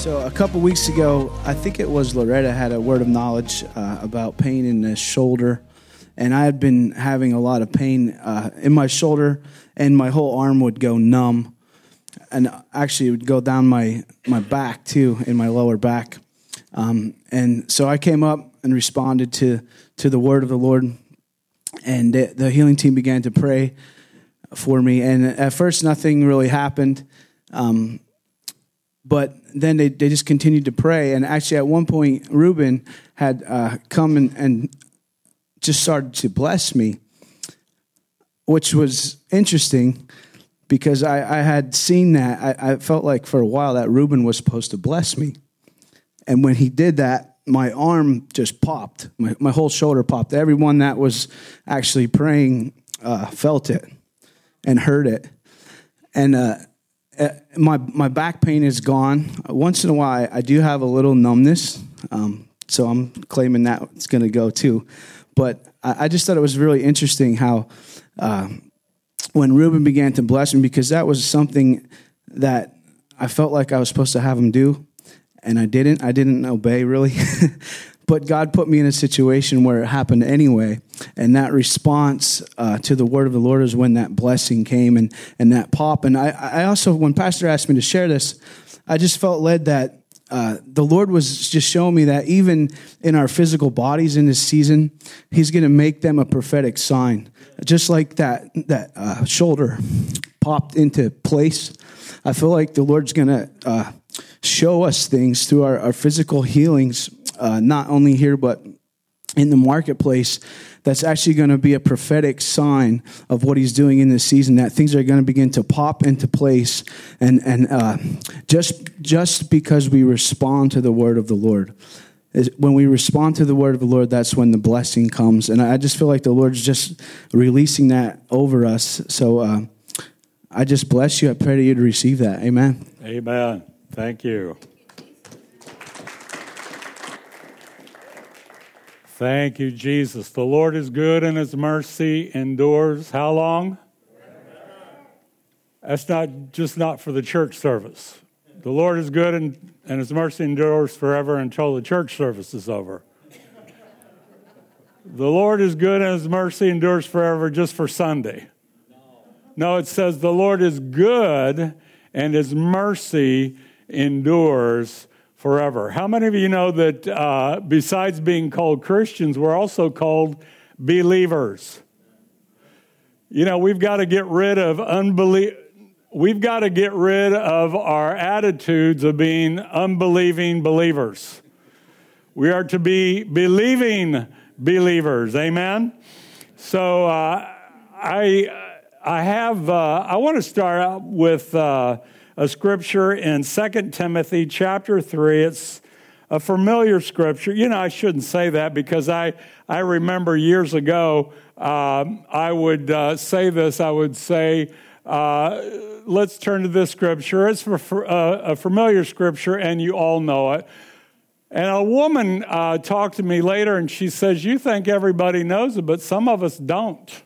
So a couple weeks ago, I think it was Loretta had a word of knowledge uh, about pain in the shoulder, and I had been having a lot of pain uh, in my shoulder, and my whole arm would go numb, and actually it would go down my my back too, in my lower back. Um, and so I came up and responded to to the word of the Lord, and the, the healing team began to pray for me. And at first, nothing really happened. Um, but then they, they just continued to pray. And actually, at one point, Ruben had uh, come and, and just started to bless me, which was interesting because I, I had seen that. I, I felt like for a while that Ruben was supposed to bless me. And when he did that, my arm just popped. My, my whole shoulder popped. Everyone that was actually praying uh, felt it and heard it. And uh, uh, my my back pain is gone. Once in a while, I do have a little numbness, um, so I'm claiming that it's going to go too. But I, I, just thought it was really interesting how uh, when Ruben began to bless me, because that was something that I felt like I was supposed to have him do, and I didn't. I didn't obey really. but God put me in a situation where it happened anyway. And that response uh, to the word of the Lord is when that blessing came and, and that pop. And I, I also, when Pastor asked me to share this, I just felt led that uh, the Lord was just showing me that even in our physical bodies in this season, He's going to make them a prophetic sign. Just like that, that uh, shoulder popped into place. I feel like the Lord's going to uh, show us things through our, our physical healings uh, not only here, but in the marketplace that's actually going to be a prophetic sign of what he's doing in this season that things are going to begin to pop into place and and uh, just just because we respond to the word of the lord. When we respond to the word of the lord that's when the blessing comes. And i just feel like the lord's just releasing that over us. So uh, i just bless you. I pray that you to receive that. Amen. Amen. Thank you Thank you, Jesus. The Lord is good and his mercy endures how long? That's not just not for the church service. The Lord is good and, and his mercy endures forever until the church service is over. The Lord is good and his mercy endures forever just for Sunday. No, it says the Lord is good and his mercy endures forever. How many of you know that uh, besides being called Christians, we're also called believers? You know, we've got to get rid of unbelief. We've got to get rid of our attitudes of being unbelieving believers. We are to be believing believers. Amen. So uh, I I have uh, I want to start out with uh, a scripture in 2 Timothy chapter 3. It's a familiar scripture. You know, I shouldn't say that because I, I remember years ago, um, I would uh, say this. I would say, uh, let's turn to this scripture. It's for uh, a familiar scripture, and you all know it. And a woman uh, talked to me later, and she says, You think everybody knows it, but some of us don't.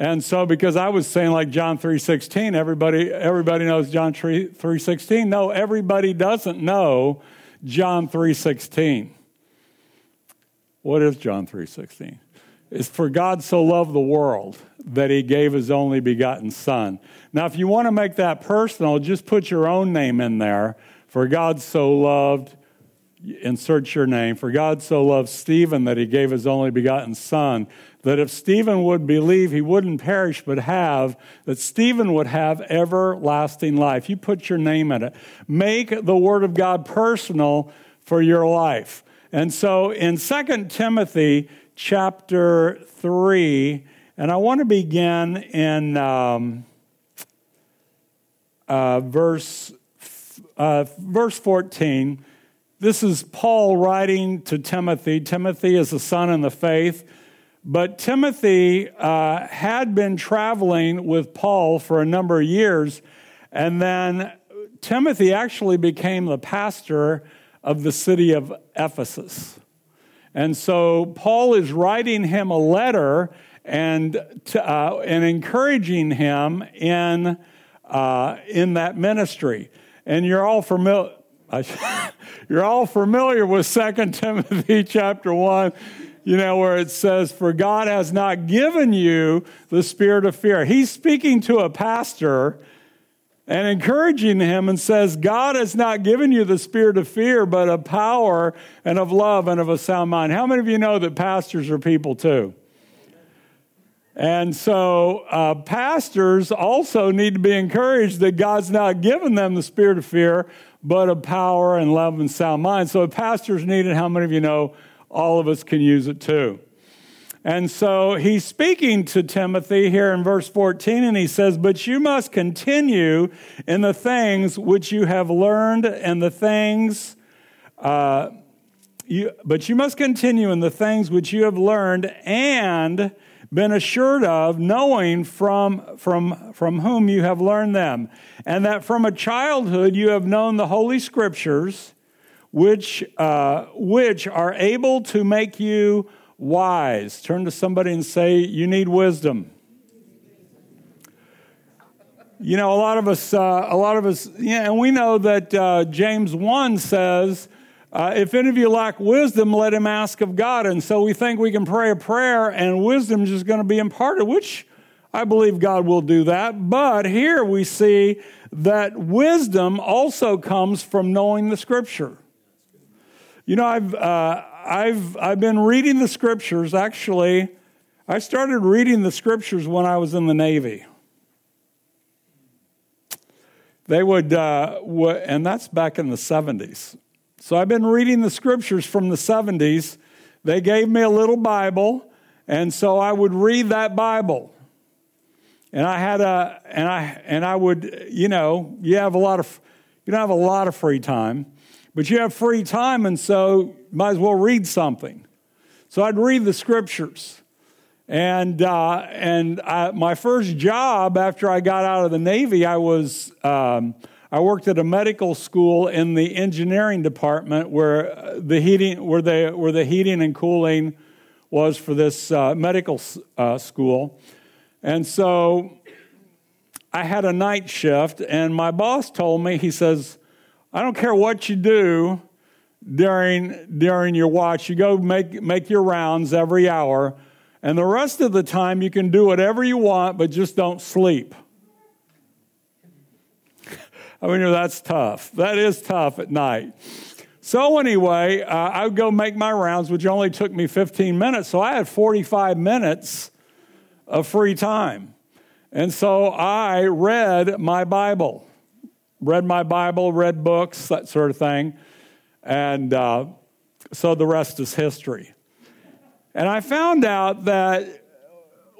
And so because I was saying like John 3:16, everybody everybody knows John 3:16. No, everybody doesn't know John 3:16. What is John 3:16? It's for God so loved the world that he gave his only begotten son. Now if you want to make that personal, just put your own name in there. For God so loved insert your name. For God so loved Stephen that he gave his only begotten son that if Stephen would believe, he wouldn't perish but have, that Stephen would have everlasting life. You put your name in it. Make the Word of God personal for your life. And so in 2 Timothy chapter 3, and I want to begin in um, uh, verse, uh, verse 14. This is Paul writing to Timothy. Timothy is a son in the faith. But Timothy uh, had been traveling with Paul for a number of years, and then Timothy actually became the pastor of the city of Ephesus. And so Paul is writing him a letter and, uh, and encouraging him in, uh, in that ministry. And you're all familiar you're all familiar with 2 Timothy chapter 1, you know, where it says, For God has not given you the spirit of fear. He's speaking to a pastor and encouraging him and says, God has not given you the spirit of fear, but of power and of love and of a sound mind. How many of you know that pastors are people too? And so, uh, pastors also need to be encouraged that God's not given them the spirit of fear, but of power and love and sound mind. So, pastors need it, how many of you know all of us can use it too? And so he's speaking to Timothy here in verse 14, and he says, But you must continue in the things which you have learned and the things, uh, you, but you must continue in the things which you have learned and been assured of, knowing from, from, from whom you have learned them, and that from a childhood you have known the Holy Scriptures, which, uh, which are able to make you wise. Turn to somebody and say, You need wisdom. You know, a lot of us, uh, a lot of us, yeah, and we know that uh, James 1 says, uh, if any of you lack wisdom, let him ask of God. And so we think we can pray a prayer and wisdom is going to be imparted, which I believe God will do that. But here we see that wisdom also comes from knowing the scripture. You know, I've, uh, I've, I've been reading the scriptures. Actually, I started reading the scriptures when I was in the Navy. They would, uh, w- and that's back in the 70s. So I've been reading the scriptures from the 70s. They gave me a little Bible, and so I would read that Bible. And I had a and I and I would, you know, you have a lot of you don't have a lot of free time, but you have free time, and so might as well read something. So I'd read the scriptures. And, uh, and I, my first job after I got out of the Navy, I was um, I worked at a medical school in the engineering department where uh, the heating, where the, where the heating and cooling was for this uh, medical uh, school. And so I had a night shift, and my boss told me, he says, I don't care what you do during, during your watch, you go make, make your rounds every hour, and the rest of the time you can do whatever you want, but just don't sleep. I mean, that's tough. That is tough at night. So, anyway, uh, I would go make my rounds, which only took me 15 minutes. So, I had 45 minutes of free time. And so, I read my Bible, read my Bible, read books, that sort of thing. And uh, so the rest is history. And I found out that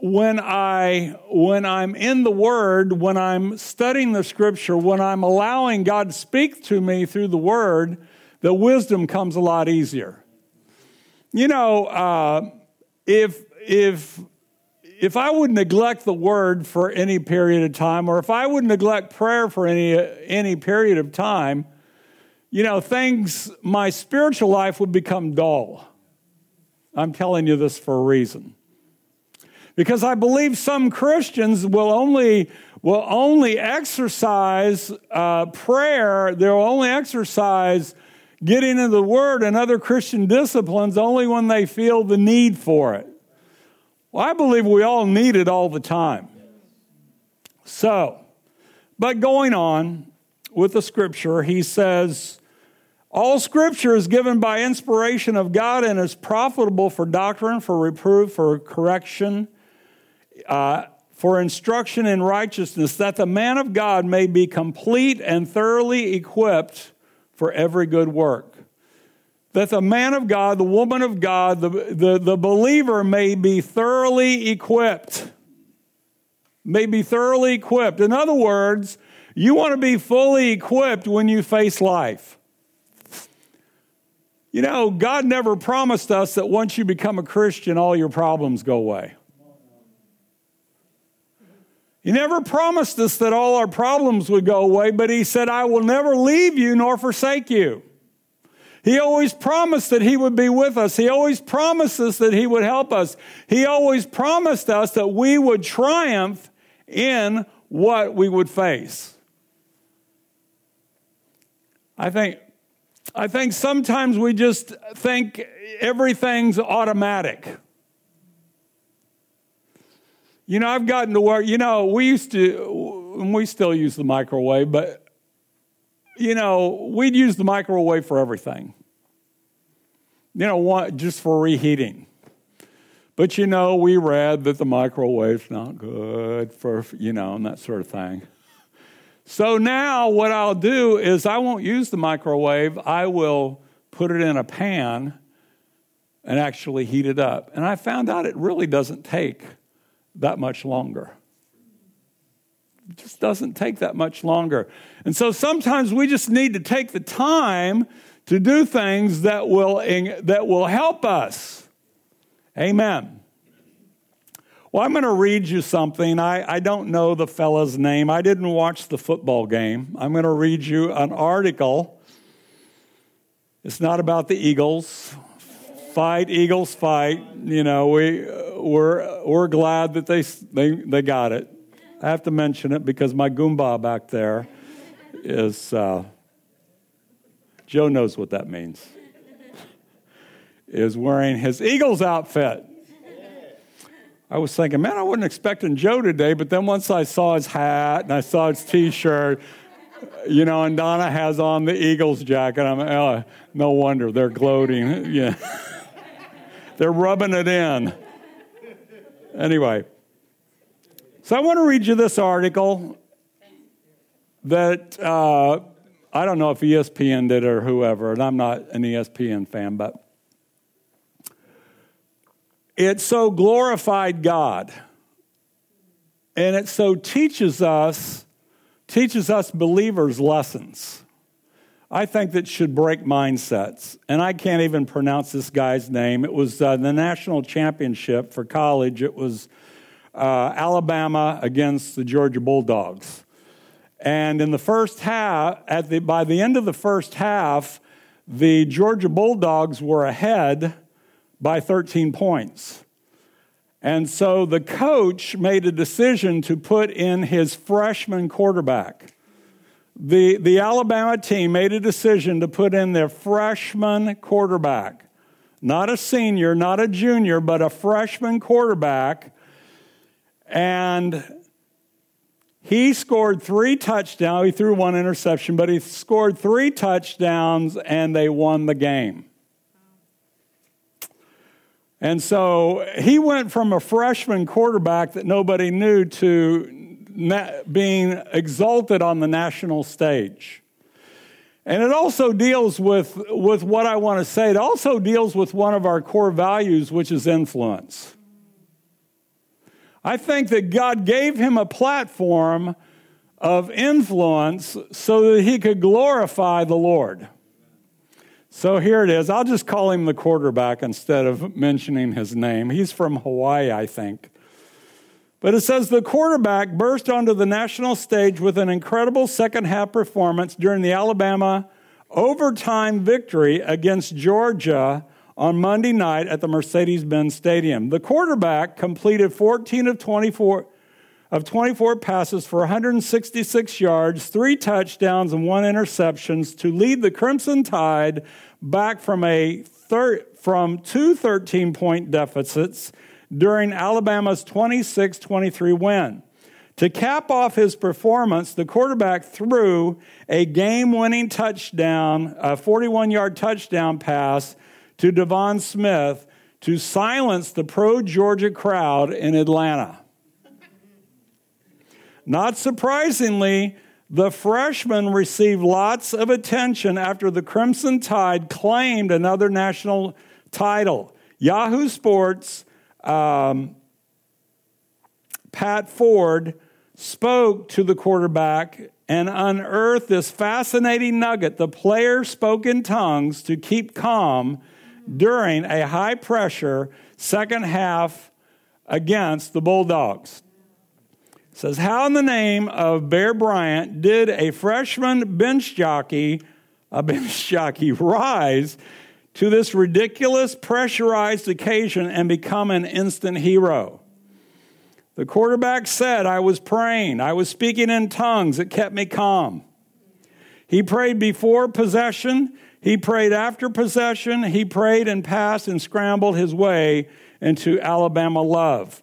when I when I'm in the word, when I'm studying the scripture, when I'm allowing God to speak to me through the word, the wisdom comes a lot easier. You know, uh, if if if I would neglect the word for any period of time, or if I would neglect prayer for any any period of time, you know, things my spiritual life would become dull. I'm telling you this for a reason. Because I believe some Christians will only, will only exercise uh, prayer, they'll only exercise getting into the Word and other Christian disciplines only when they feel the need for it. Well, I believe we all need it all the time. So, but going on with the scripture, he says, All scripture is given by inspiration of God and is profitable for doctrine, for reproof, for correction uh, for instruction in righteousness, that the man of God may be complete and thoroughly equipped for every good work. That the man of God, the woman of God, the, the, the believer may be thoroughly equipped. May be thoroughly equipped. In other words, you want to be fully equipped when you face life. You know, God never promised us that once you become a Christian, all your problems go away. He never promised us that all our problems would go away, but He said, I will never leave you nor forsake you. He always promised that He would be with us. He always promised us that He would help us. He always promised us that we would triumph in what we would face. I think I think sometimes we just think everything's automatic. You know, I've gotten to where, you know, we used to, and we still use the microwave, but, you know, we'd use the microwave for everything. You know, just for reheating. But, you know, we read that the microwave's not good for, you know, and that sort of thing. So now what I'll do is I won't use the microwave. I will put it in a pan and actually heat it up. And I found out it really doesn't take that much longer. It just doesn't take that much longer. And so sometimes we just need to take the time to do things that will, that will help us. Amen. Well, I'm going to read you something. I, I don't know the fellow's name. I didn't watch the football game. I'm going to read you an article. It's not about the Eagles. Fight, Eagles, fight. You know, we, we're, we're glad that they, they, they got it. I have to mention it because my Goomba back there is, uh, Joe knows what that means, is wearing his Eagles outfit. I was thinking, man, I wasn't expecting Joe today, but then once I saw his hat and I saw his t shirt, you know, and Donna has on the Eagles jacket, I'm, oh, no wonder they're gloating. Yeah. they're rubbing it in. Anyway, so I want to read you this article that uh, I don't know if ESPN did or whoever, and I'm not an ESPN fan, but it so glorified God. And it so teaches us, teaches us believers lessons. I think that should break mindsets. And I can't even pronounce this guy's name. It was uh, the national championship for college. It was uh, Alabama against the Georgia Bulldogs. And in the first half, at the, by the end of the first half, the Georgia Bulldogs were ahead by 13 points. And so the coach made a decision to put in his freshman quarterback. The, the Alabama team made a decision to put in their freshman quarterback. Not a senior, not a junior, but a freshman quarterback. And he scored three touchdowns. He threw one interception, but he scored three touchdowns and they won the game. And so he went from a freshman quarterback that nobody knew to being exalted on the national stage. And it also deals with, with what I want to say. It also deals with one of our core values, which is influence. I think that God gave him a platform of influence so that he could glorify the Lord. So here it is. I'll just call him the quarterback instead of mentioning his name. He's from Hawaii, I think. But it says the quarterback burst onto the national stage with an incredible second half performance during the Alabama overtime victory against Georgia on Monday night at the Mercedes Benz Stadium. The quarterback completed 14 of 24 of 24 passes for 166 yards, three touchdowns, and one interceptions to lead the Crimson Tide back from a thir- from two 13 point deficits during Alabama's 26 23 win. To cap off his performance, the quarterback threw a game winning touchdown, a 41 yard touchdown pass to Devon Smith to silence the pro Georgia crowd in Atlanta. Not surprisingly, the freshman received lots of attention after the Crimson Tide claimed another national title. Yahoo Sports, um, Pat Forde spoke to the quarterback and unearthed this fascinating nugget. The player spoke in tongues to keep calm during a high pressure second half against the Bulldogs says, How in the name of Bear Bryant did a freshman bench jockey, a bench jockey, rise to this ridiculous pressurized occasion and become an instant hero? The quarterback said, I was praying, I was speaking in tongues, it kept me calm. He prayed before possession, He prayed after possession. He prayed and passed and scrambled his way into Alabama love.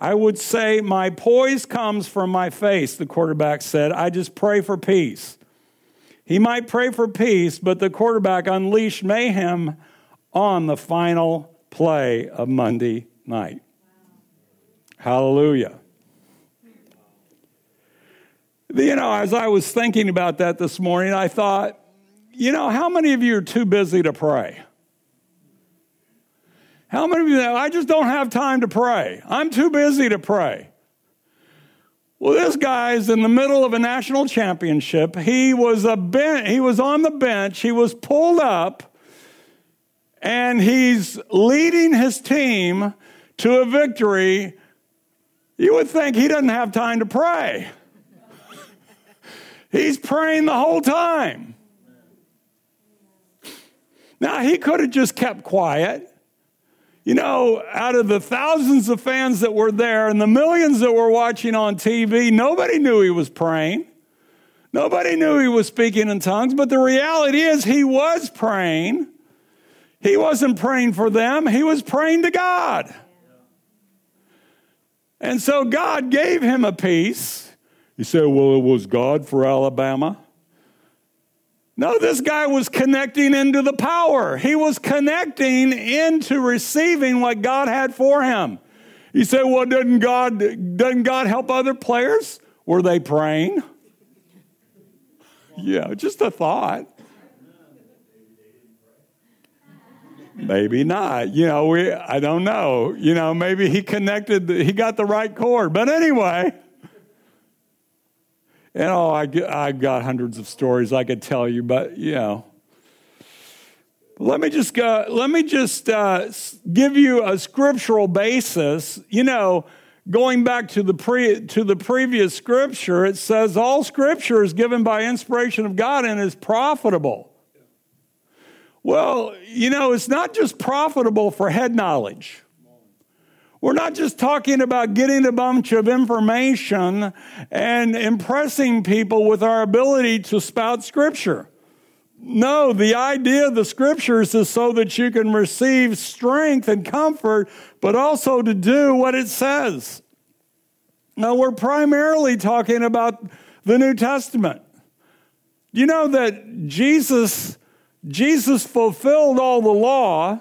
I would say my poise comes from my face, the quarterback said. I just pray for peace. He might pray for peace, but the quarterback unleashed mayhem on the final play of Monday night. Hallelujah. You know, as I was thinking about that this morning, I thought, you know, how many of you are too busy to pray? How many of you I just don't have time to pray? I'm too busy to pray. Well, this guy's in the middle of a national championship. He was a ben- he was on the bench. He was pulled up and he's leading his team to a victory. You would think he doesn't have time to pray. he's praying the whole time. Now, he could have just kept quiet. You know, out of the thousands of fans that were there and the millions that were watching on TV, nobody knew he was praying. Nobody knew he was speaking in tongues, but the reality is he was praying. He wasn't praying for them, he was praying to God. And so God gave him a peace. You say, well, it was God for Alabama? No, this guy was connecting into the power. He was connecting into receiving what God had for him. You say, well, doesn't God, doesn't God help other players? Were they praying? Yeah, just a thought. Maybe not. You know, we, I don't know. You know, maybe he connected, he got the right chord. But anyway, and oh, I, I've got hundreds of stories I could tell you, but you know. Let me just go, let me just uh, give you a scriptural basis. You know, going back to the pre, to the previous scripture, it says all scripture is given by inspiration of God and is profitable. Well, you know, it's not just profitable for head knowledge. We're not just talking about getting a bunch of information and impressing people with our ability to spout scripture. No, the idea of the scriptures is so that you can receive strength and comfort, but also to do what it says. Now, we're primarily talking about the New Testament. You know that Jesus, Jesus fulfilled all the law.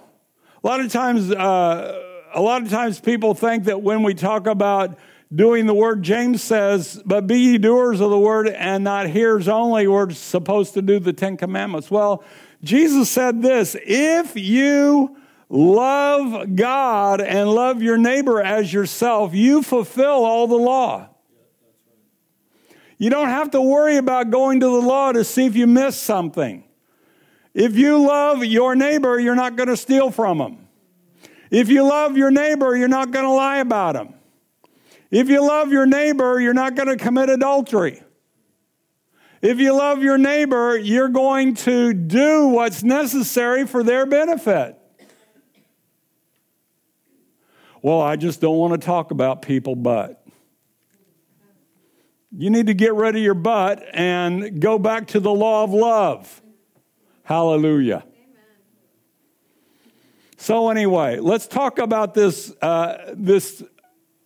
A lot of times, uh, a lot of times people think that when we talk about doing the word, James says, but be ye doers of the word and not hearers only. We're supposed to do the Ten Commandments. Well, Jesus said this if you love God and love your neighbor as yourself, you fulfill all the law. You don't have to worry about going to the law to see if you miss something. If you love your neighbor, you're not going to steal from him. If you love your neighbor, you're not going to lie about him. If you love your neighbor, you're not going to commit adultery. If you love your neighbor, you're going to do what's necessary for their benefit. Well, I just don't want to talk about people, but. You need to get rid of your butt and go back to the law of love. Hallelujah. So anyway, let's talk about this. Uh, this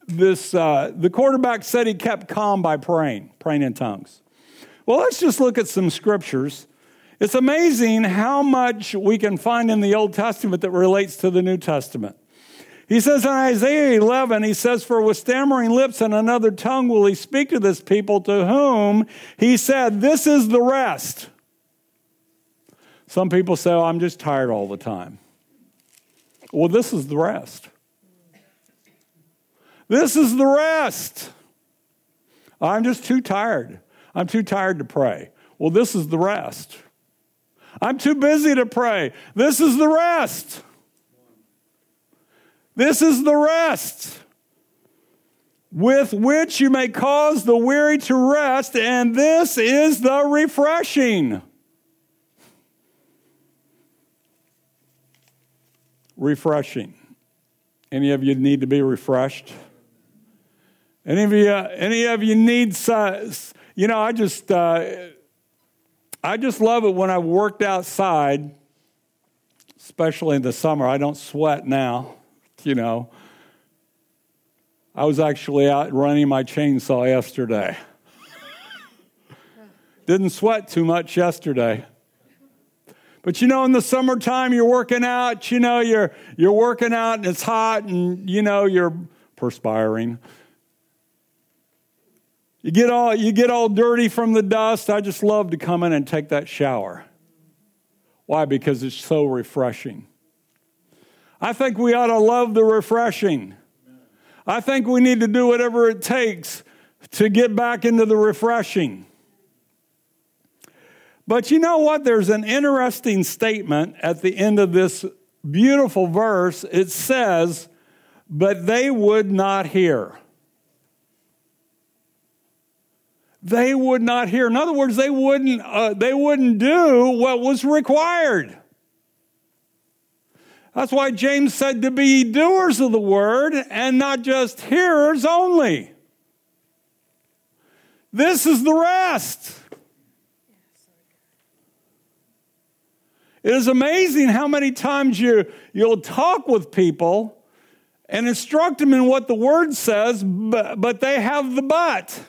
this uh, the quarterback said he kept calm by praying, praying in tongues. Well, let's just look at some scriptures. It's amazing how much we can find in the Old Testament that relates to the New Testament. He says in Isaiah 11, he says, For with stammering lips and another tongue will he speak to this people to whom he said, This is the rest. Some people say, oh, I'm just tired all the time. Well, this is the rest. This is the rest. I'm just too tired. I'm too tired to pray. Well, this is the rest. I'm too busy to pray. This is the rest. This is the rest with which you may cause the weary to rest, and this is the refreshing. Refreshing. Any of you need to be refreshed? Any of you, any of you need, you know, I just, uh, I just love it when I worked outside, especially in the summer. I don't sweat now, you know. I was actually out running my chainsaw yesterday. Didn't sweat too much yesterday. But you know, in the summertime, you're working out, you know, you're, you're working out and it's hot and, you know, you're perspiring. You get all you get all dirty from the dust. I just love to come in and take that shower. Why? Because it's so refreshing. I think we ought to love the refreshing. I think we need to do whatever it takes to get back into the refreshing. But you know what? There's an interesting statement at the end of this beautiful verse. It says, But they would not hear. they would not hear. In other words, they wouldn't, uh, they wouldn't do what was required. That's why James said to be doers of the word and not just hearers only. This is the rest. It is amazing how many times you, you'll talk with people and instruct them in what the word says, but, but they have the but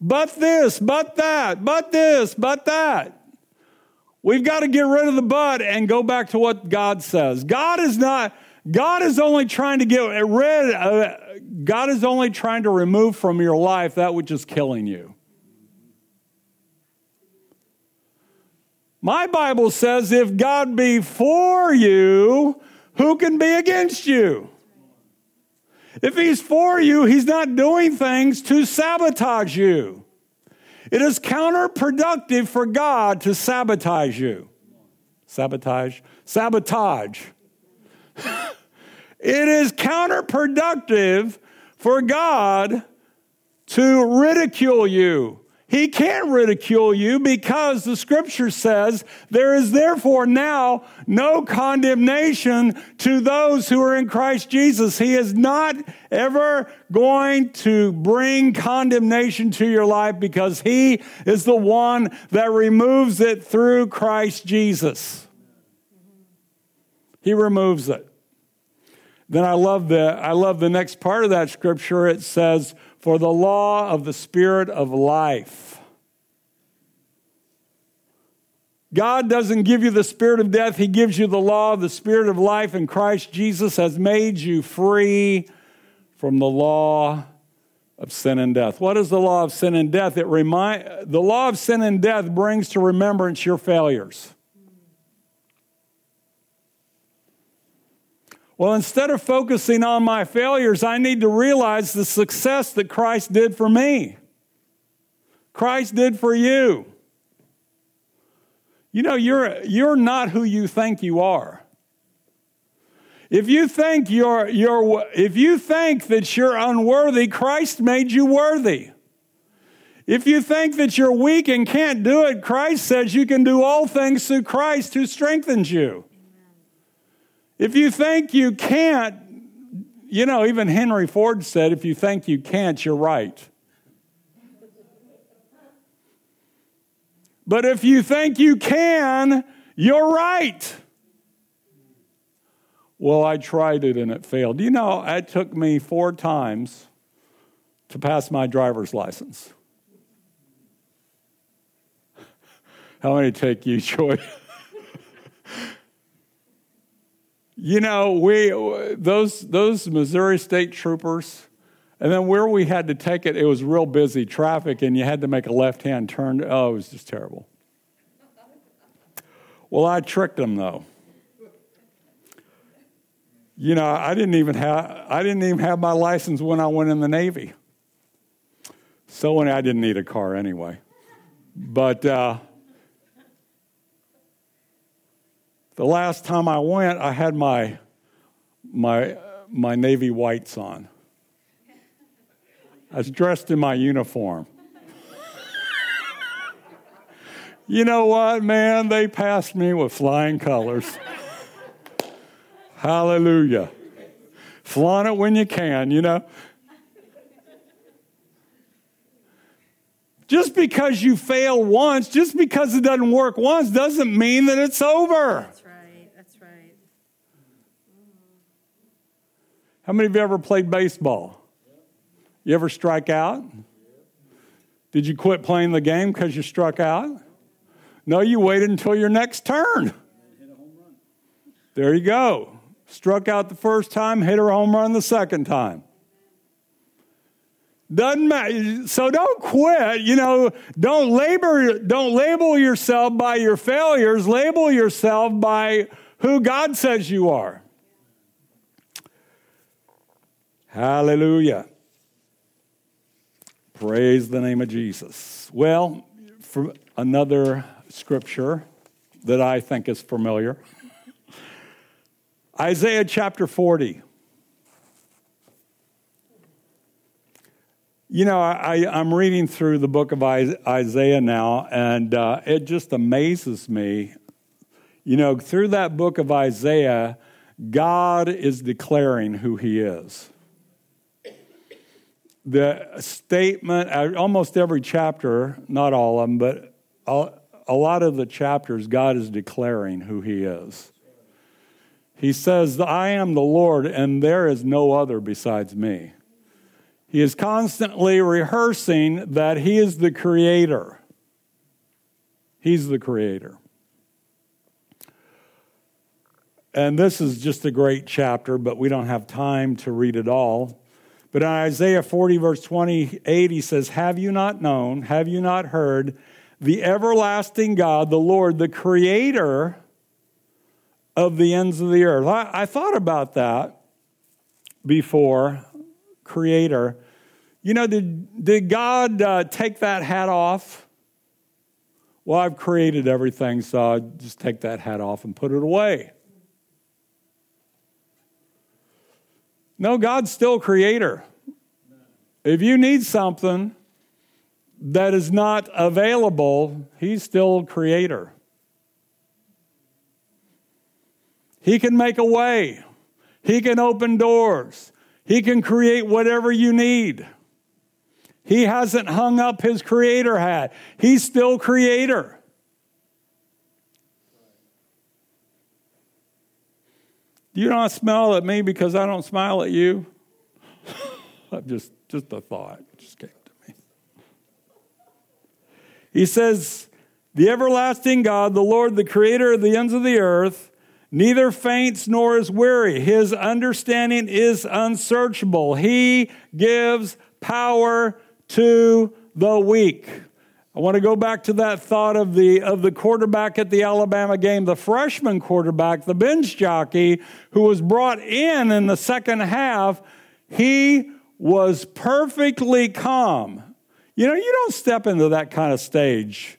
but this, but that, but this, but that. We've got to get rid of the but and go back to what God says. God is not, God is only trying to get rid, uh, God is only trying to remove from your life that which is killing you. My Bible says if God be for you, who can be against you? If he's for you, he's not doing things to sabotage you. It is counterproductive for God to sabotage you. Sabotage? Sabotage. it is counterproductive for God to ridicule you he can't ridicule you because the scripture says there is therefore now no condemnation to those who are in Christ Jesus. He is not ever going to bring condemnation to your life because he is the one that removes it through Christ Jesus. He removes it. Then I love the I love the next part of that scripture. It says, for the law of the Spirit of life. God doesn't give you the spirit of death, He gives you the law of the Spirit of life, and Christ Jesus has made you free from the law of sin and death. What is the law of sin and death? It remind, the law of sin and death brings to remembrance your failures. Well, instead of focusing on my failures, I need to realize the success that Christ did for me. Christ did for you. You know, you're, you're not who you think you are. If you think you're, you're, if you think that you're unworthy, Christ made you worthy. If you think that you're weak and can't do it, Christ says you can do all things through Christ who strengthens you. If you think you can't, you know, even Henry Ford said, if you think you can't, you're right. But if you think you can, you're right. Well, I tried it and it failed. You know, it took me four times to pass my driver's license. How many take you, Joy? You know, we those those Missouri State troopers, and then where we had to take it, it was real busy traffic, and you had to make a left hand turn. Oh, it was just terrible. Well, I tricked them though. You know, I didn't even have I didn't even have my license when I went in the Navy. So I didn't need a car anyway, but. Uh, The last time I went, I had my, my, my Navy whites on. I was dressed in my uniform. you know what, man? They passed me with flying colors. Hallelujah. Flaunt it when you can, you know. Just because you fail once, just because it doesn't work once, doesn't mean that it's over. That's right. That's right. How many of you ever played baseball? You ever strike out? Did you quit playing the game because you struck out? No, you waited until your next turn. There you go. Struck out the first time, hit a home run the second time. Doesn't matter. So don't quit. You know, don't labor, don't label yourself by your failures. Label yourself by who God says you are. Hallelujah. Praise the name of Jesus. Well, for another scripture that I think is familiar Isaiah chapter 40. You know, I, am reading through the book of Isaiah now, and uh, it just amazes me. You know, through that book of Isaiah, God is declaring who He is. The statement, uh, almost every chapter, not all of them, but a lot of the chapters, God is declaring who He is. He says, I am the Lord, and there is no other besides me. He is constantly rehearsing that He is the Creator. He's the Creator. And this is just a great chapter, but we don't have time to read it all. But in Isaiah 40, verse 28, he says, Have you not known, have you not heard, the everlasting God, the Lord, the Creator of the ends of the earth? I, I thought about that before creator. You know, did, did God uh, take that hat off? Well, I've created everything, so I just take that hat off and put it away. No, God's still creator. If you need something that is not available, He's still creator. He can make a way. He can open doors. He can create whatever you need. He hasn't hung up his creator hat. He's still creator. You don't smile at me because I don't smile at you. just just a thought just came to me. He says, "The everlasting God, the Lord, the creator of the ends of the earth, neither faints nor is weary. His understanding is unsearchable. He gives power to the weak. I want to go back to that thought of the, of the quarterback at the Alabama game, the freshman quarterback, the bench jockey, who was brought in in the second half. He was perfectly calm. You know, you don't step into that kind of stage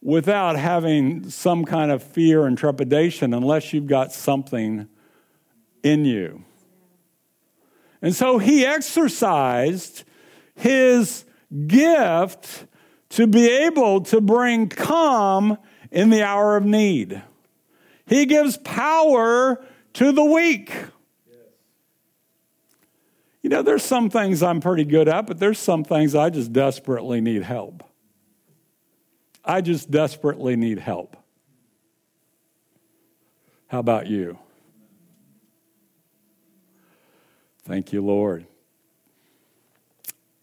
without having some kind of fear and trepidation unless you've got something in you. And so he exercised his gift to be able to bring calm in the hour of need. He gives power to the weak. You know, there's some things I'm pretty good at, but there's some things I just desperately need help. I just desperately need help. How about you? Thank you, Lord.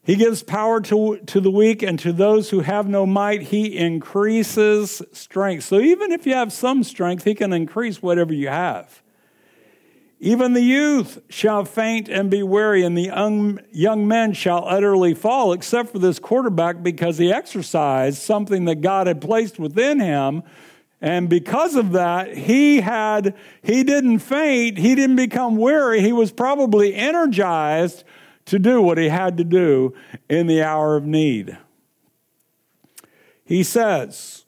He gives power to, to the weak, and to those who have no might, he increases strength. So even if you have some strength, he can increase whatever you have. Even the youth shall faint and be weary, and the young, young men shall utterly fall, except for this quarterback, because he exercised something that God had placed within him. And because of that, he had, he didn't faint, he didn't become weary, he was probably energized to do what he had to do in the hour of need. He says,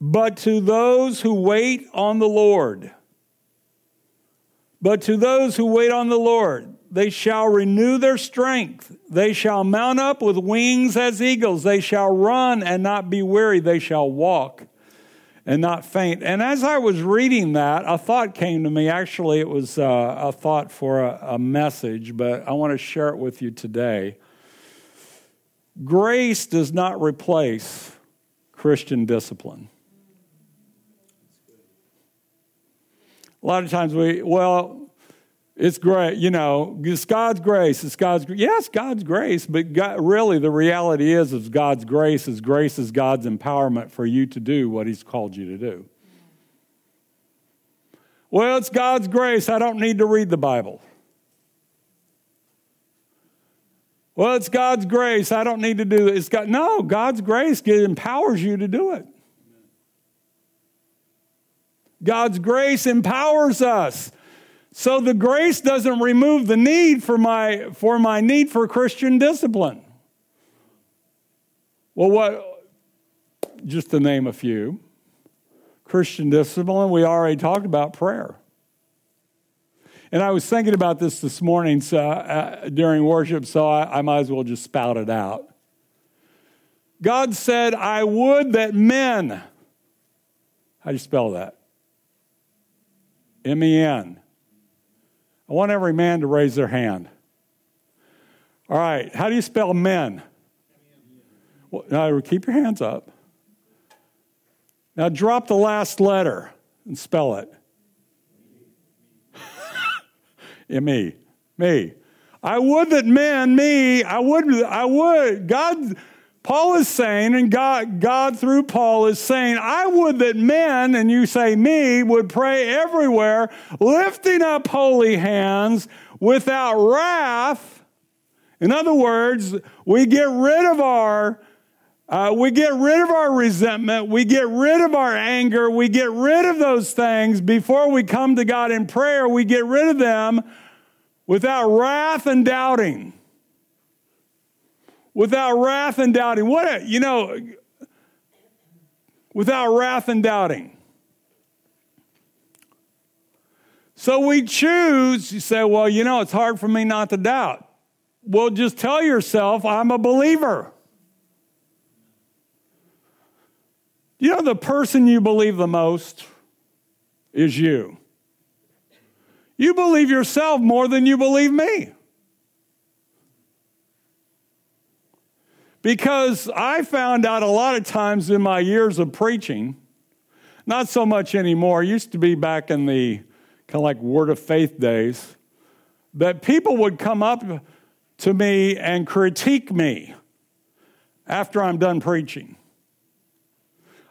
But to those who wait on the Lord, but to those who wait on the Lord, they shall renew their strength. They shall mount up with wings as eagles. They shall run and not be weary. They shall walk and not faint. And as I was reading that, a thought came to me. Actually, it was uh, a thought for a, a message, but I want to share it with you today. Grace does not replace Christian discipline. A lot of times we, well, it's great, you know, it's God's grace. It's God's, grace. yes, God's grace, but God, really the reality is, is God's grace is grace is God's empowerment for you to do what He's called you to do. Well, it's God's grace. I don't need to read the Bible. Well, it's God's grace. I don't need to do it. It's God, no, God's grace empowers you to do it. God's grace empowers us. So the grace doesn't remove the need for my, for my need for Christian discipline. Well, what, just to name a few Christian discipline, we already talked about prayer. And I was thinking about this this morning so, uh, during worship, so I, I might as well just spout it out. God said, I would that men, how do you spell that? M E N. I want every man to raise their hand. All right, how do you spell men? Well, now keep your hands up. Now drop the last letter and spell it. me. Me. I would that men, me, I would, I would. God, Paul is saying, and God, God through Paul is saying, I would that men, and you say me, would pray everywhere, lifting up holy hands without wrath. In other words, we get rid of our uh, we get rid of our resentment. We get rid of our anger. We get rid of those things before we come to God in prayer. We get rid of them without wrath and doubting. Without wrath and doubting. What, a, you know, without wrath and doubting. So we choose, you say, well, you know, it's hard for me not to doubt. Well, just tell yourself, I'm a believer. You know, the person you believe the most is you. You believe yourself more than you believe me. Because I found out a lot of times in my years of preaching, not so much anymore, used to be back in the kind of like word of faith days, that people would come up to me and critique me after I'm done preaching.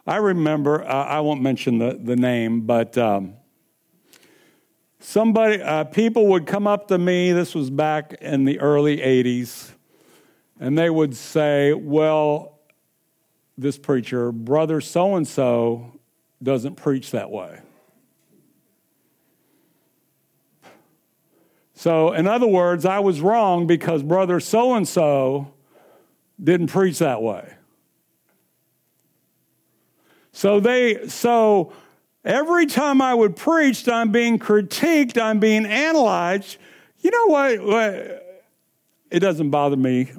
I remember, uh, I won't mention the, the name, but um, somebody, uh, people would come up to me, this was back in the early 80s, and they would say, Well, this preacher, brother so and so, doesn't preach that way. So, in other words, I was wrong because brother so and so didn't preach that way. So they so every time I would preach, I'm being critiqued, I'm being analyzed. You know what? It doesn't bother me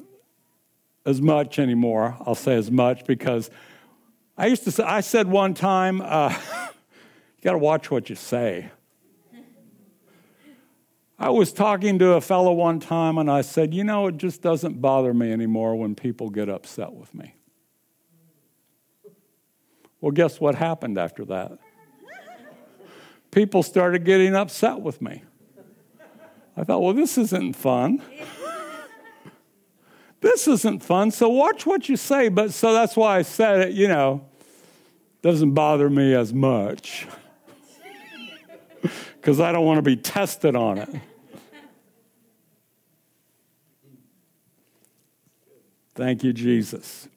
as much anymore. I'll say as much because I used to say, I said one time, uh, you got to watch what you say. I was talking to a fellow one time and I said, you know, it just doesn't bother me anymore when people get upset with me. Well, guess what happened after that? People started getting upset with me. I thought, well, this isn't fun. This isn't fun. So watch what you say. But so that's why I said it, you know, doesn't bother me as much because I don't want to be tested on it. Thank you, Jesus.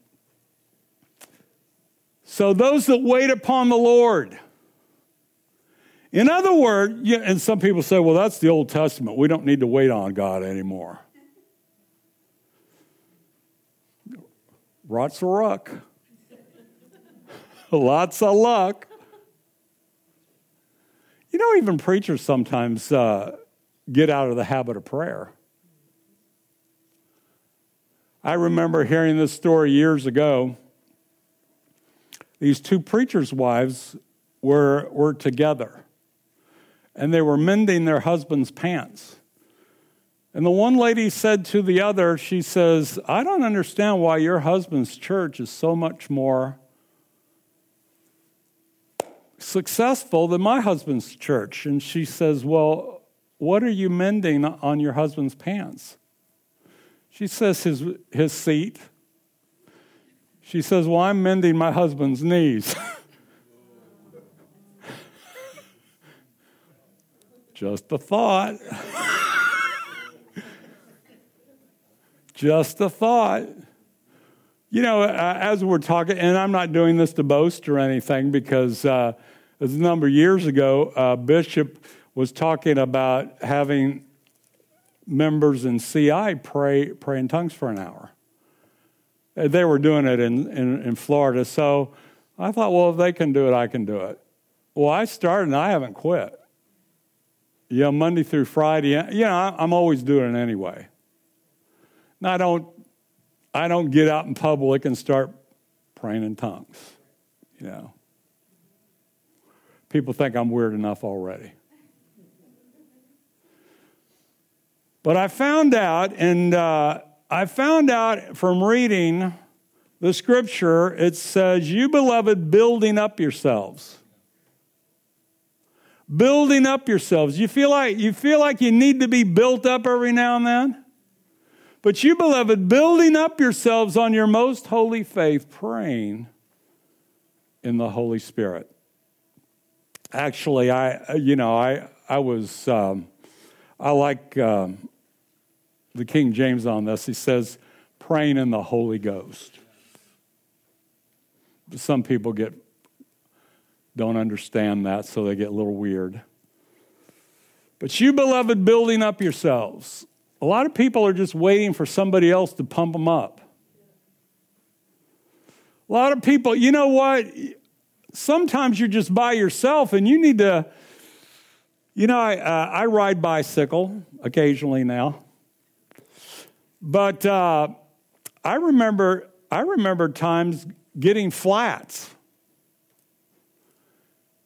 So those that wait upon the Lord. In other words, and some people say, well, that's the Old Testament. We don't need to wait on God anymore. Lots of luck. Lots of luck. You know, even preachers sometimes uh, get out of the habit of prayer. I remember hearing this story years ago these two preachers' wives were, were together and they were mending their husband's pants. And the one lady said to the other, she says, I don't understand why your husband's church is so much more successful than my husband's church. And she says, Well, what are you mending on your husband's pants? She says, His, his seat. She says, Well, I'm mending my husband's knees. Just a thought. Just a thought. You know, uh, as we're talking, and I'm not doing this to boast or anything because uh, a number of years ago, uh, Bishop was talking about having members in CI pray, pray in tongues for an hour. Uh, they were doing it in, in, in Florida. So I thought, well, if they can do it, I can do it. Well, I started and I haven't quit. You know, Monday through Friday, you know, I'm always doing it anyway. I don't, I don't get out in public and start praying in tongues, you know. People think I'm weird enough already. But I found out, and uh, I found out from reading the scripture, it says, You beloved, building up yourselves. Building up yourselves. You feel like you feel like you need to be built up every now and then? But you, beloved, building up yourselves on your most holy faith, praying in the Holy Spirit. Actually, I, you know, I, I was, um, I like um, the King James on this. He says, praying in the Holy Ghost. Some people get, don't understand that, so they get a little weird. But you, beloved, building up yourselves a lot of people are just waiting for somebody else to pump them up. A lot of people, you know what? Sometimes you're just by yourself and you need to, you know, I, uh, I ride bicycle occasionally now. But uh, I remember, I remember times getting flats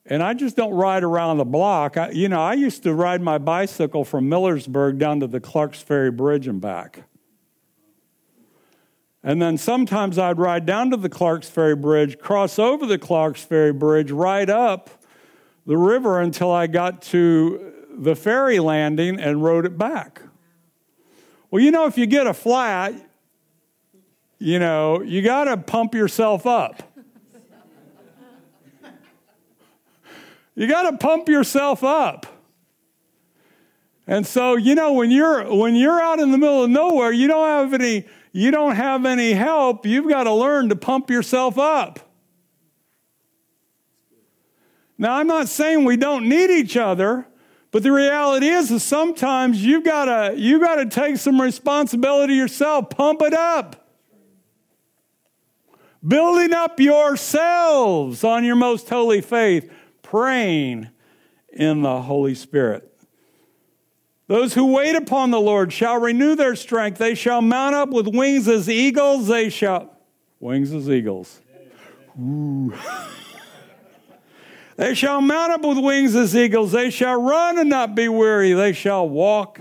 and I just don't ride around the block. I, you know, I used to ride my bicycle from Millersburg down to the Clarks Ferry Bridge and back. And then sometimes I'd ride down to the Clarks Ferry Bridge, cross over the Clarks Ferry Bridge, ride up the river until I got to the ferry landing and rode it back. Well, you know, if you get a flat, you know, you got to pump yourself up. You got to pump yourself up. And so, you know, when you're when you're out in the middle of nowhere, you don't have any you don't have any help. You've got to learn to pump yourself up. Now, I'm not saying we don't need each other, but the reality is, is sometimes you've got to you got to take some responsibility yourself. Pump it up. Building up yourselves on your most holy faith praying in the Holy Spirit. Those who wait upon the Lord shall renew their strength. They shall mount up with wings as eagles. They shall, wings as eagles. Ooh. they shall mount up with wings as eagles. They shall run and not be weary. They shall walk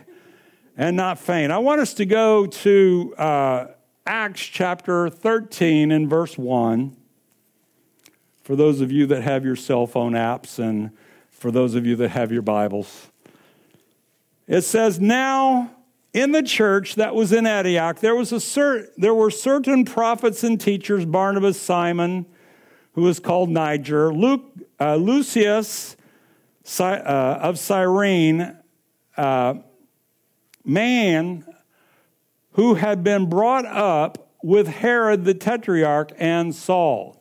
and not faint. I want us to go to uh, Acts chapter 13 and verse 1 for those of you that have your cell phone apps and for those of you that have your Bibles. It says, Now in the church that was in Antioch, there, was a cer- there were certain prophets and teachers Barnabas, Simon, who was called Niger, Luke, uh, Lucius uh, of Cyrene, uh, man who had been brought up with Herod the Tetrarch and Saul.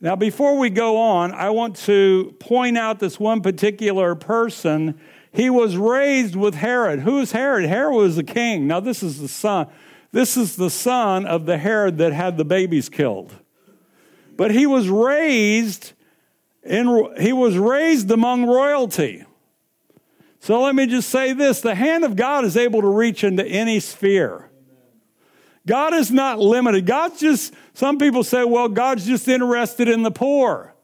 Now, before we go on, I want to point out this one particular person. He was raised with Herod. Who is Herod? Herod was the king. Now, this is the son. This is the son of the Herod that had the babies killed. But he was raised in, he was raised among royalty. So let me just say this the hand of God is able to reach into any sphere. God is not limited. God's just, some people say, well, God's just interested in the poor.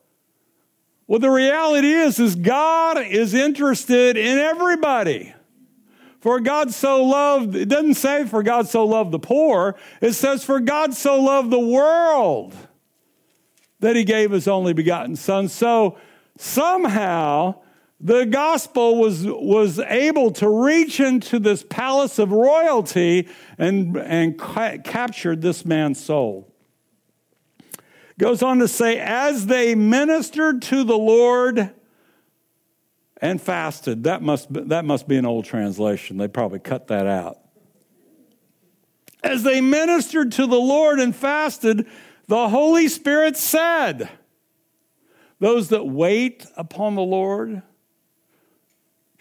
Well, the reality is, is God is interested in everybody. For God so loved, it doesn't say for God so loved the poor, it says for God so loved the world that he gave his only begotten son. So somehow the gospel was, was able to reach into this palace of royalty and, and ca- captured this man's soul. Goes on to say, as they ministered to the Lord and fasted. That must, be, that must be an old translation. They probably cut that out. As they ministered to the Lord and fasted, the Holy Spirit said, Those that wait upon the Lord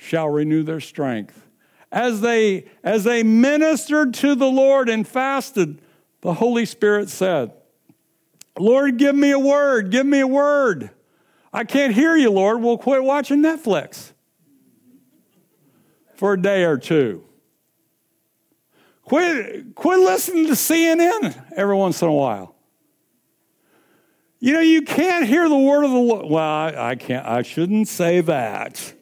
shall renew their strength. As they, as they ministered to the Lord and fasted, the Holy Spirit said, Lord, give me a word, give me a word. I can't hear you, Lord. We'll quit watching Netflix for a day or two. Quit, quit listening to CNN every once in a while. You know, you can't hear the word of the Lord. Well, I, I can't, I shouldn't say that.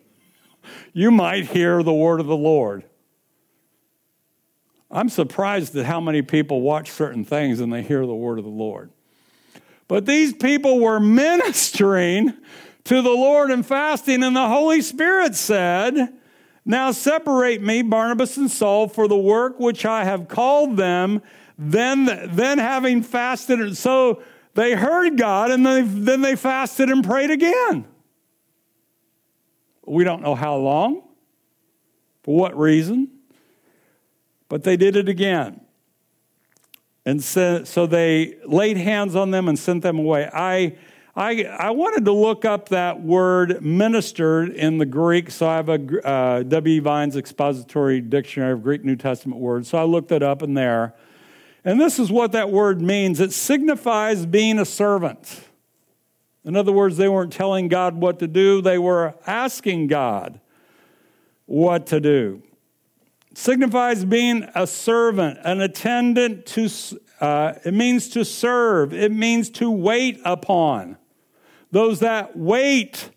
You might hear the word of the Lord. I'm surprised at how many people watch certain things and they hear the word of the Lord. But these people were ministering to the Lord and fasting, and the Holy Spirit said, Now separate me, Barnabas and Saul, for the work which I have called them. Then, then having fasted, so they heard God, and they, then they fasted and prayed again. We don't know how long, for what reason, but they did it again. And so, so they laid hands on them and sent them away. I, I, I wanted to look up that word ministered in the Greek. So I have a uh, W. Vine's expository dictionary of Greek New Testament words. So I looked it up in there. And this is what that word means it signifies being a servant. In other words, they weren't telling God what to do, they were asking God what to do signifies being a servant, an attendant to, uh, it means to serve, it means to wait upon. Those that wait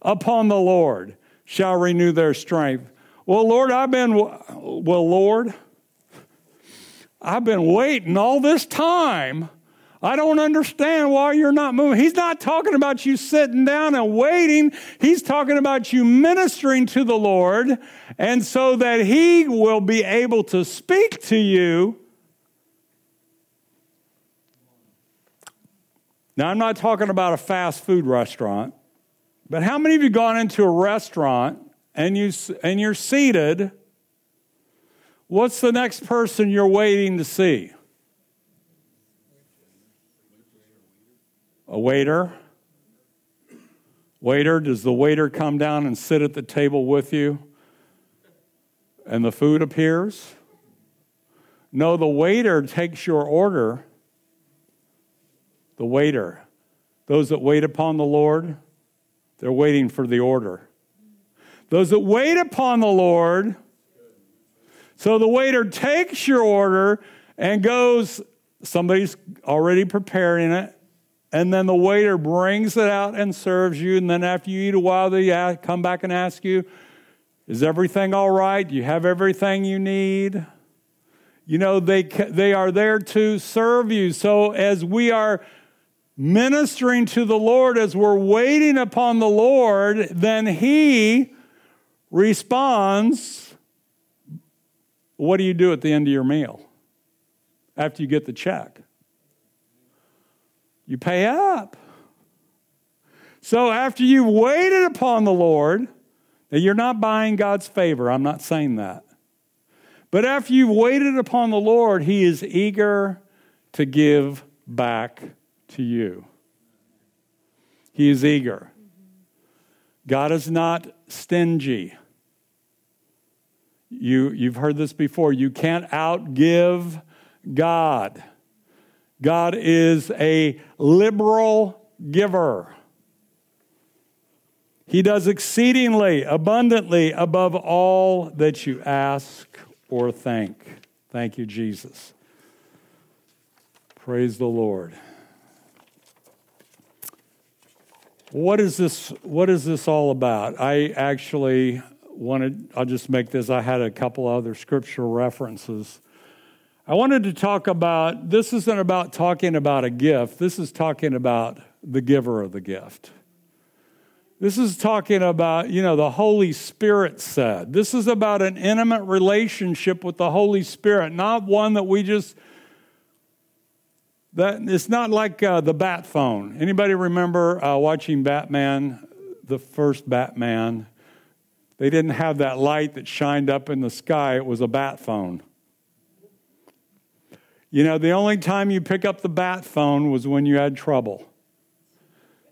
upon the Lord shall renew their strength. Well, Lord, I've been, well, Lord, I've been waiting all this time I don't understand why you're not moving. He's not talking about you sitting down and waiting. He's talking about you ministering to the Lord, and so that He will be able to speak to you. Now, I'm not talking about a fast food restaurant, but how many of you gone into a restaurant and, you, and you're seated? What's the next person you're waiting to see? A waiter? Waiter, does the waiter come down and sit at the table with you and the food appears? No, the waiter takes your order. The waiter. Those that wait upon the Lord, they're waiting for the order. Those that wait upon the Lord, so the waiter takes your order and goes, somebody's already preparing it, and then the waiter brings it out and serves you. And then after you eat a while, they come back and ask you, Is everything all right? Do you have everything you need? You know, they, they are there to serve you. So as we are ministering to the Lord, as we're waiting upon the Lord, then He responds. What do you do at the end of your meal after you get the check? You pay up. So after you've waited upon the Lord, now you're not buying God's favor, I'm not saying that. But after you've waited upon the Lord, He is eager to give back to you. He is eager. God is not stingy. You, you've heard this before. You can't outgive God. God is a liberal giver. He does exceedingly, abundantly above all that you ask or think. Thank you, Jesus. Praise the Lord. What is this what is this all about? I actually wanted, I'll just make this, I had a couple other scriptural references. I wanted to talk about this isn't about talking about a gift, this is talking about the giver of the gift. This is talking about, you know, the Holy Spirit said. This is about an intimate relationship with the Holy Spirit, not one that we just that it's not like uh, the bat phone. Anybody remember uh, watching Batman, the first Batman? They didn't have that light that shined up in the sky. It was a bat phone. You know, the only time you pick up the bat phone was when you had trouble.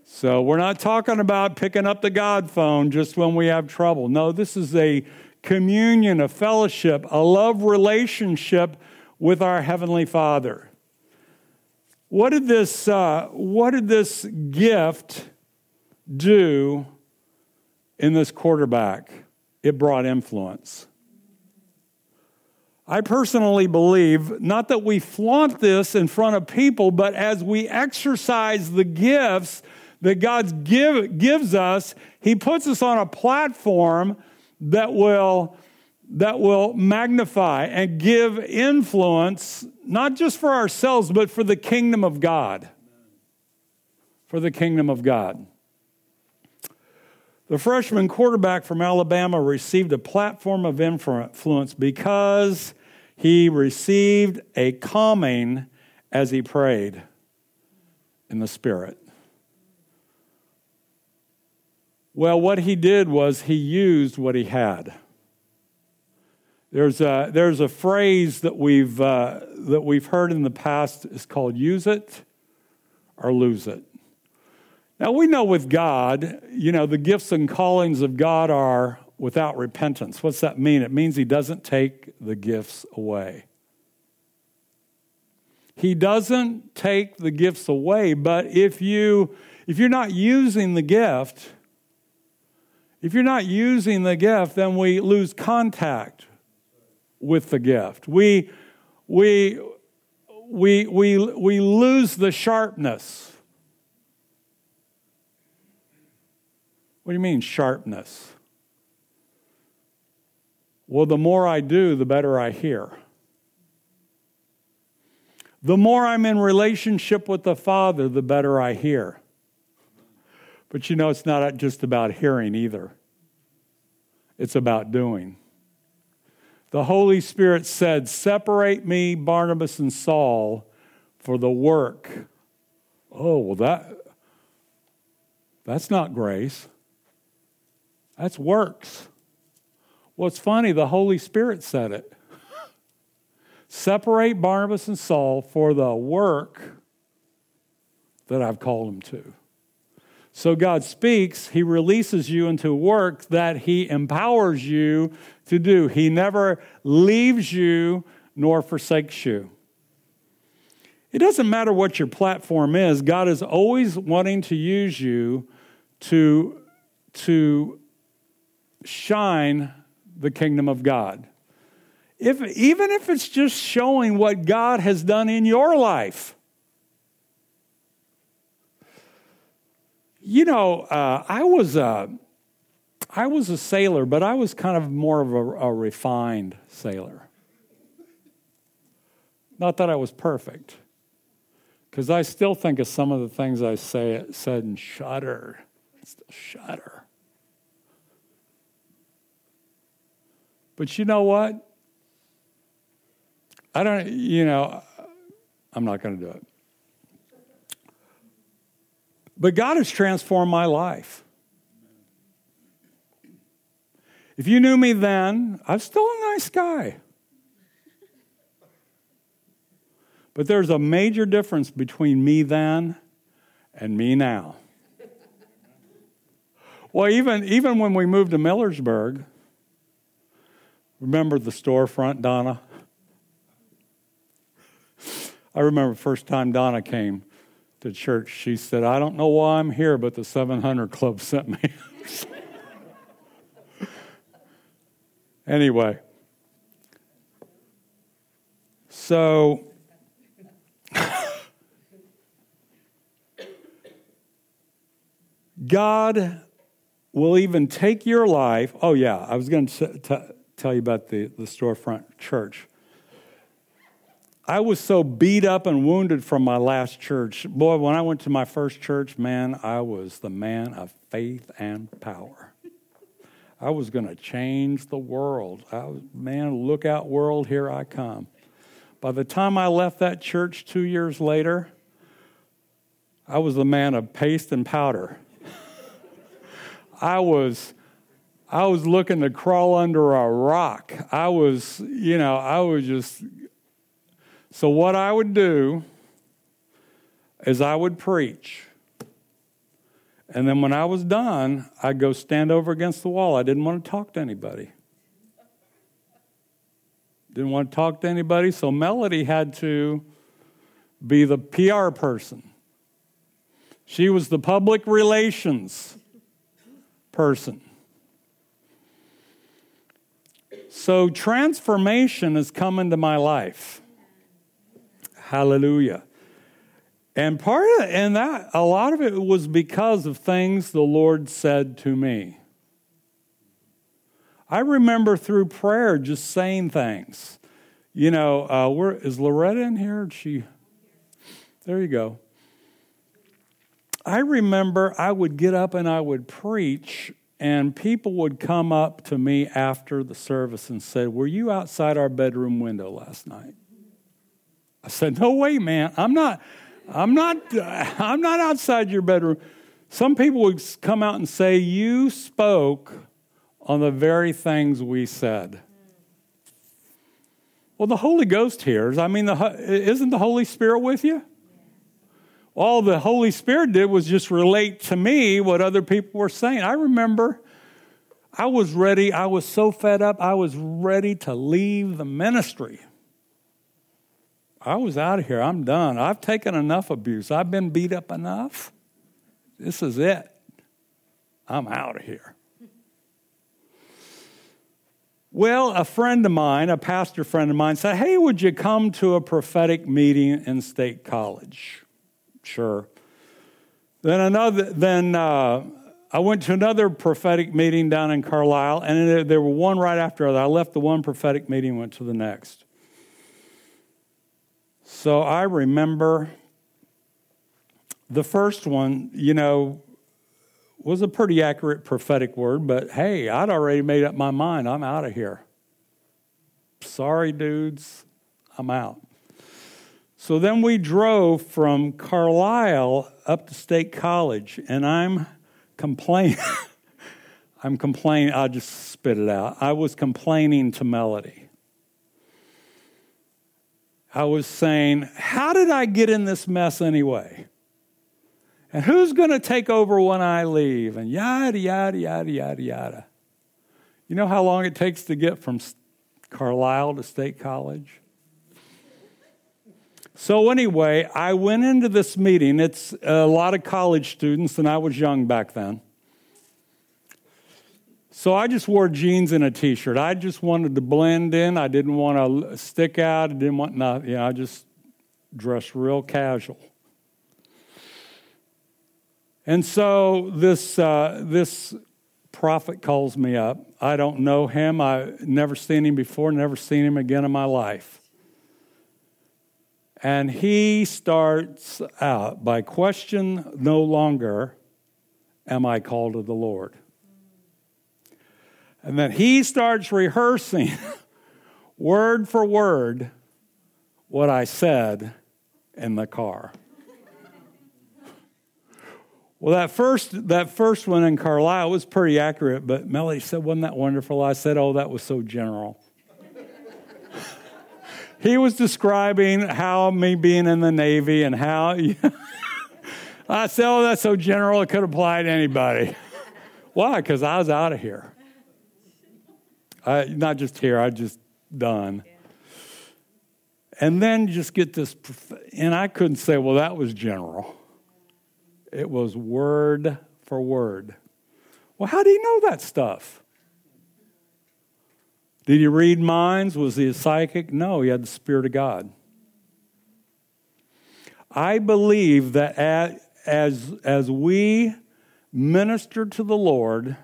So we're not talking about picking up the God phone just when we have trouble. No, this is a communion, a fellowship, a love relationship with our Heavenly Father. What did this, uh, what did this gift do in this quarterback? It brought influence. I personally believe not that we flaunt this in front of people, but as we exercise the gifts that God give, gives us, He puts us on a platform that will, that will magnify and give influence, not just for ourselves, but for the kingdom of God. For the kingdom of God. The freshman quarterback from Alabama received a platform of influence because he received a calming as he prayed in the Spirit. Well, what he did was he used what he had. There's a, there's a phrase that we've, uh, that we've heard in the past. It's called use it or lose it. Now, we know with God, you know, the gifts and callings of God are without repentance. What's that mean? It means He doesn't take the gifts away. He doesn't take the gifts away, but if you if you're not using the gift, if you're not using the gift, then we lose contact with the gift. We we we we we lose the sharpness What do you mean, sharpness? Well, the more I do, the better I hear. The more I'm in relationship with the Father, the better I hear. But you know, it's not just about hearing either, it's about doing. The Holy Spirit said, Separate me, Barnabas and Saul, for the work. Oh, well, that, that's not grace. That's works. Well, it's funny, the Holy Spirit said it. Separate Barnabas and Saul for the work that I've called them to. So God speaks, He releases you into work that He empowers you to do. He never leaves you nor forsakes you. It doesn't matter what your platform is, God is always wanting to use you to, to shine the kingdom of God. If, even if it's just showing what God has done in your life. You know, uh, I was a, I was a sailor, but I was kind of more of a, a refined sailor. Not that I was perfect, because I still think of some of the things I say, said and shudder. I still shudder. But you know what? I don't, you know, I'm not going to do it. But God has transformed my life. If you knew me then, I'm still a nice guy. But there's a major difference between me then and me now. Well, even, even when we moved to Millersburg, Remember the storefront, Donna? I remember the first time Donna came to church, she said, I don't know why I'm here, but the 700 Club sent me. anyway, so God will even take your life. Oh, yeah, I was going to tell you about the, the storefront church. I was so beat up and wounded from my last church. Boy, when I went to my first church, man, I was the man of faith and power. I was going to change the world. I was, man, look out, world, here I come. By the time I left that church two years later, I was the man of paste and powder. I was I was looking to crawl under a rock. I was, you know, I was just so, what I would do is I would preach. And then when I was done, I'd go stand over against the wall. I didn't want to talk to anybody. Didn't want to talk to anybody, so Melody had to be the PR person. She was the public relations person. So transformation has come into my life. Hallelujah. And part of and that a lot of it was because of things the Lord said to me. I remember through prayer just saying things. You know, uh, where is Loretta in here? She, there you go. I remember I would get up and I would preach, and people would come up to me after the service and say, "Were you outside our bedroom window last night?" I said, "No way, man. I'm not. I'm not. I'm not outside your bedroom." Some people would come out and say, "You spoke on the very things we said." Well, the Holy Ghost hears. I mean, the, isn't the Holy Spirit with you? All the Holy Spirit did was just relate to me what other people were saying. I remember I was ready. I was so fed up. I was ready to leave the ministry. I was out of here. I'm done. I've taken enough abuse. I've been beat up enough. This is it. I'm out of here. Well, a friend of mine, a pastor friend of mine, said, Hey, would you come to a prophetic meeting in State College? Sure. Then another, then uh, I went to another prophetic meeting down in Carlisle, and there were one right after other. I left the one prophetic meeting, went to the next. So I remember the first one, you know, was a pretty accurate prophetic word, but hey, I'd already made up my mind. I'm out of here. Sorry, dudes, I'm out. So then we drove from Carlisle up to State College, and I'm complaining. I'm complaining. I'll just spit it out. I was complaining to Melody. I was saying, How did I get in this mess anyway? And who's going to take over when I leave? And yada, yada, yada, yada, yada. You know how long it takes to get from Carlisle to State College? So, anyway, I went into this meeting. It's a lot of college students, and I was young back then. So I just wore jeans and a t-shirt. I just wanted to blend in. I didn't want to stick out. I didn't want nothing. You know, I just dressed real casual. And so this uh, this prophet calls me up. I don't know him. I've never seen him before. Never seen him again in my life. And he starts out by question no longer, am I called to the Lord? And then he starts rehearsing word for word what I said in the car. Well, that first that first one in Carlisle was pretty accurate, but Melody said, "Wasn't that wonderful?" I said, "Oh, that was so general." He was describing how me being in the Navy and how I said, "Oh, that's so general; it could apply to anybody." Why? Because I was out of here. I, not just here, I just done. Yeah. And then just get this, and I couldn't say, well, that was general. It was word for word. Well, how do you know that stuff? Did he read minds? Was he a psychic? No, he had the Spirit of God. I believe that as, as we minister to the Lord,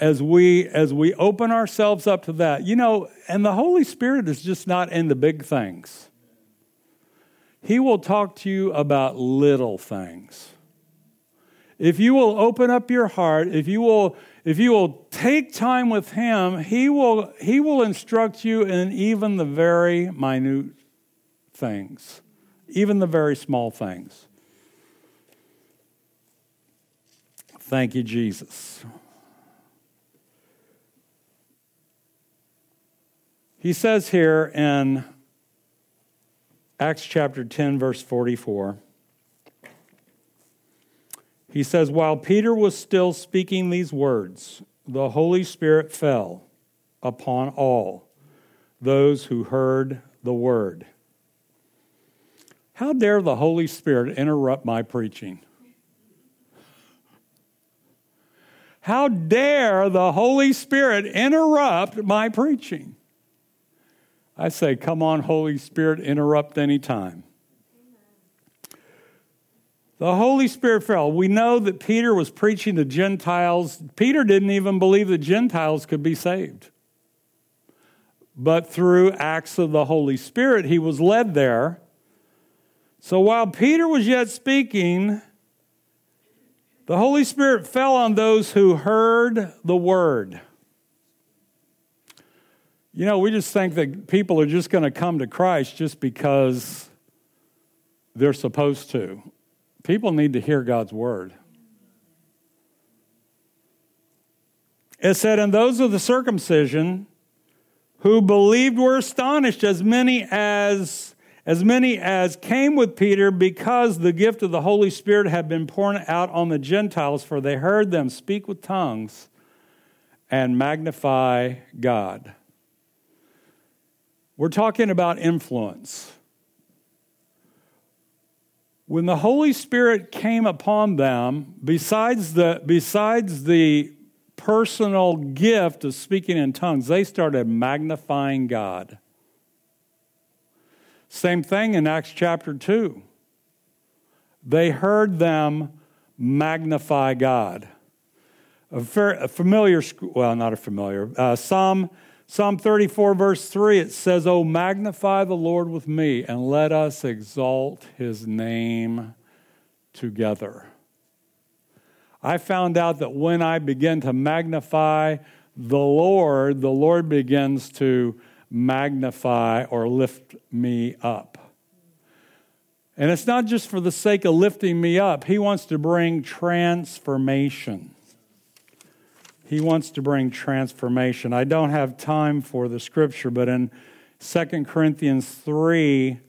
as we as we open ourselves up to that you know and the holy spirit is just not in the big things he will talk to you about little things if you will open up your heart if you will if you will take time with him he will he will instruct you in even the very minute things even the very small things. Thank you jesus. He says here in Acts chapter 10, verse 44, he says, While Peter was still speaking these words, the Holy Spirit fell upon all those who heard the word. How dare the Holy Spirit interrupt my preaching? How dare the Holy Spirit interrupt my preaching? I say, come on, Holy Spirit, interrupt any time. The Holy Spirit fell. We know that Peter was preaching to Gentiles. Peter didn't even believe that Gentiles could be saved. But through acts of the Holy Spirit, he was led there. So while Peter was yet speaking, the Holy Spirit fell on those who heard the word. You know, we just think that people are just going to come to Christ just because they're supposed to. People need to hear God's word. It said, And those of the circumcision who believed were astonished, as many as as many as came with Peter because the gift of the Holy Spirit had been poured out on the Gentiles, for they heard them speak with tongues and magnify God. We're talking about influence. When the Holy Spirit came upon them, besides the, besides the personal gift of speaking in tongues, they started magnifying God. Same thing in Acts chapter 2. They heard them magnify God. A, familiar, well, not a familiar, uh, Psalm Psalm 34, verse 3, it says, Oh, magnify the Lord with me, and let us exalt his name together. I found out that when I begin to magnify the Lord, the Lord begins to magnify or lift me up. And it's not just for the sake of lifting me up, He wants to bring transformation. He wants to bring transformation. I don't have time for the scripture, but in 2 Corinthians 3,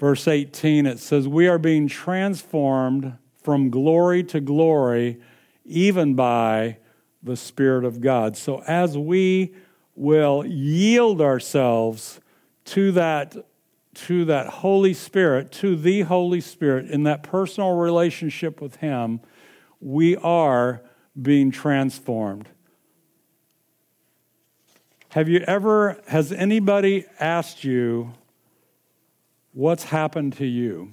verse 18, it says, We are being transformed from glory to glory, even by the Spirit of God. So as we will yield ourselves to that to that Holy Spirit, to the Holy Spirit, in that personal relationship with Him, we are being transformed. Have you ever, has anybody asked you what's happened to you?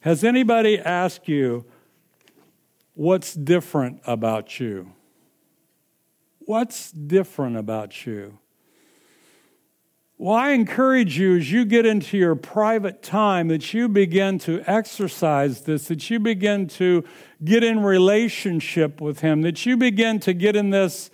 Has anybody asked you what's different about you? What's different about you? Well, I encourage you as you get into your private time that you begin to exercise this, that you begin to get in relationship with Him, that you begin to get in this.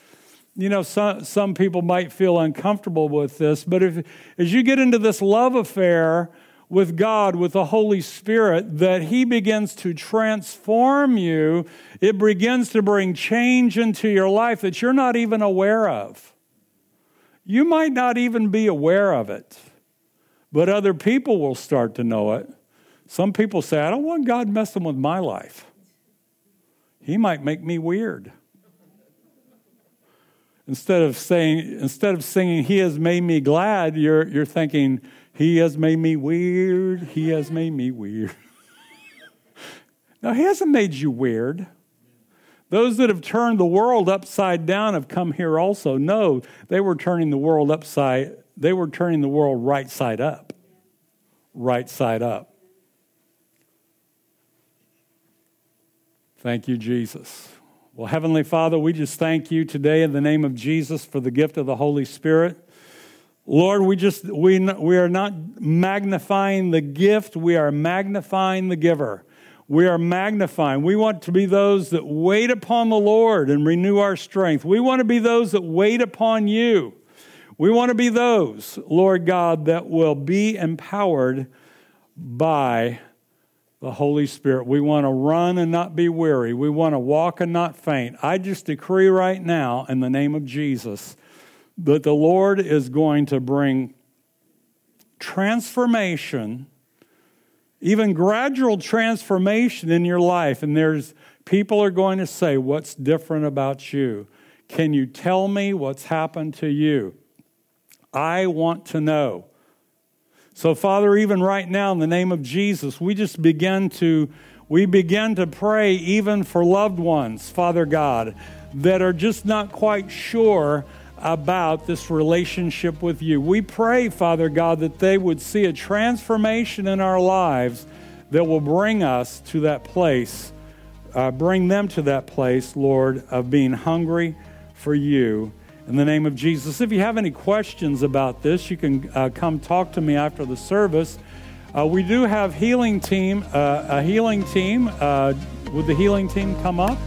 You know, some, some people might feel uncomfortable with this, but if, as you get into this love affair with God, with the Holy Spirit, that He begins to transform you, it begins to bring change into your life that you're not even aware of. You might not even be aware of it, but other people will start to know it. Some people say, I don't want God messing with my life. He might make me weird. Instead of saying, instead of singing, He has made me glad, you're, you're thinking, He has made me weird. He has made me weird. now, He hasn't made you weird. Those that have turned the world upside down have come here also. No, they were turning the world upside, they were turning the world right side up. Right side up. Thank you, Jesus. Well, Heavenly Father, we just thank you today in the name of Jesus for the gift of the Holy Spirit. Lord, we just we we are not magnifying the gift, we are magnifying the giver. We are magnifying. We want to be those that wait upon the Lord and renew our strength. We want to be those that wait upon you. We want to be those, Lord God, that will be empowered by the Holy Spirit. We want to run and not be weary. We want to walk and not faint. I just decree right now, in the name of Jesus, that the Lord is going to bring transformation, even gradual transformation in your life. And there's people are going to say, What's different about you? Can you tell me what's happened to you? I want to know. So, Father, even right now, in the name of Jesus, we just begin to we begin to pray even for loved ones, Father God, that are just not quite sure about this relationship with you. We pray, Father God, that they would see a transformation in our lives that will bring us to that place, uh, bring them to that place, Lord, of being hungry for you in the name of Jesus. If you have any questions about this, you can uh, come talk to me after the service. Uh, we do have healing team, uh, a healing team. Uh, would the healing team come up?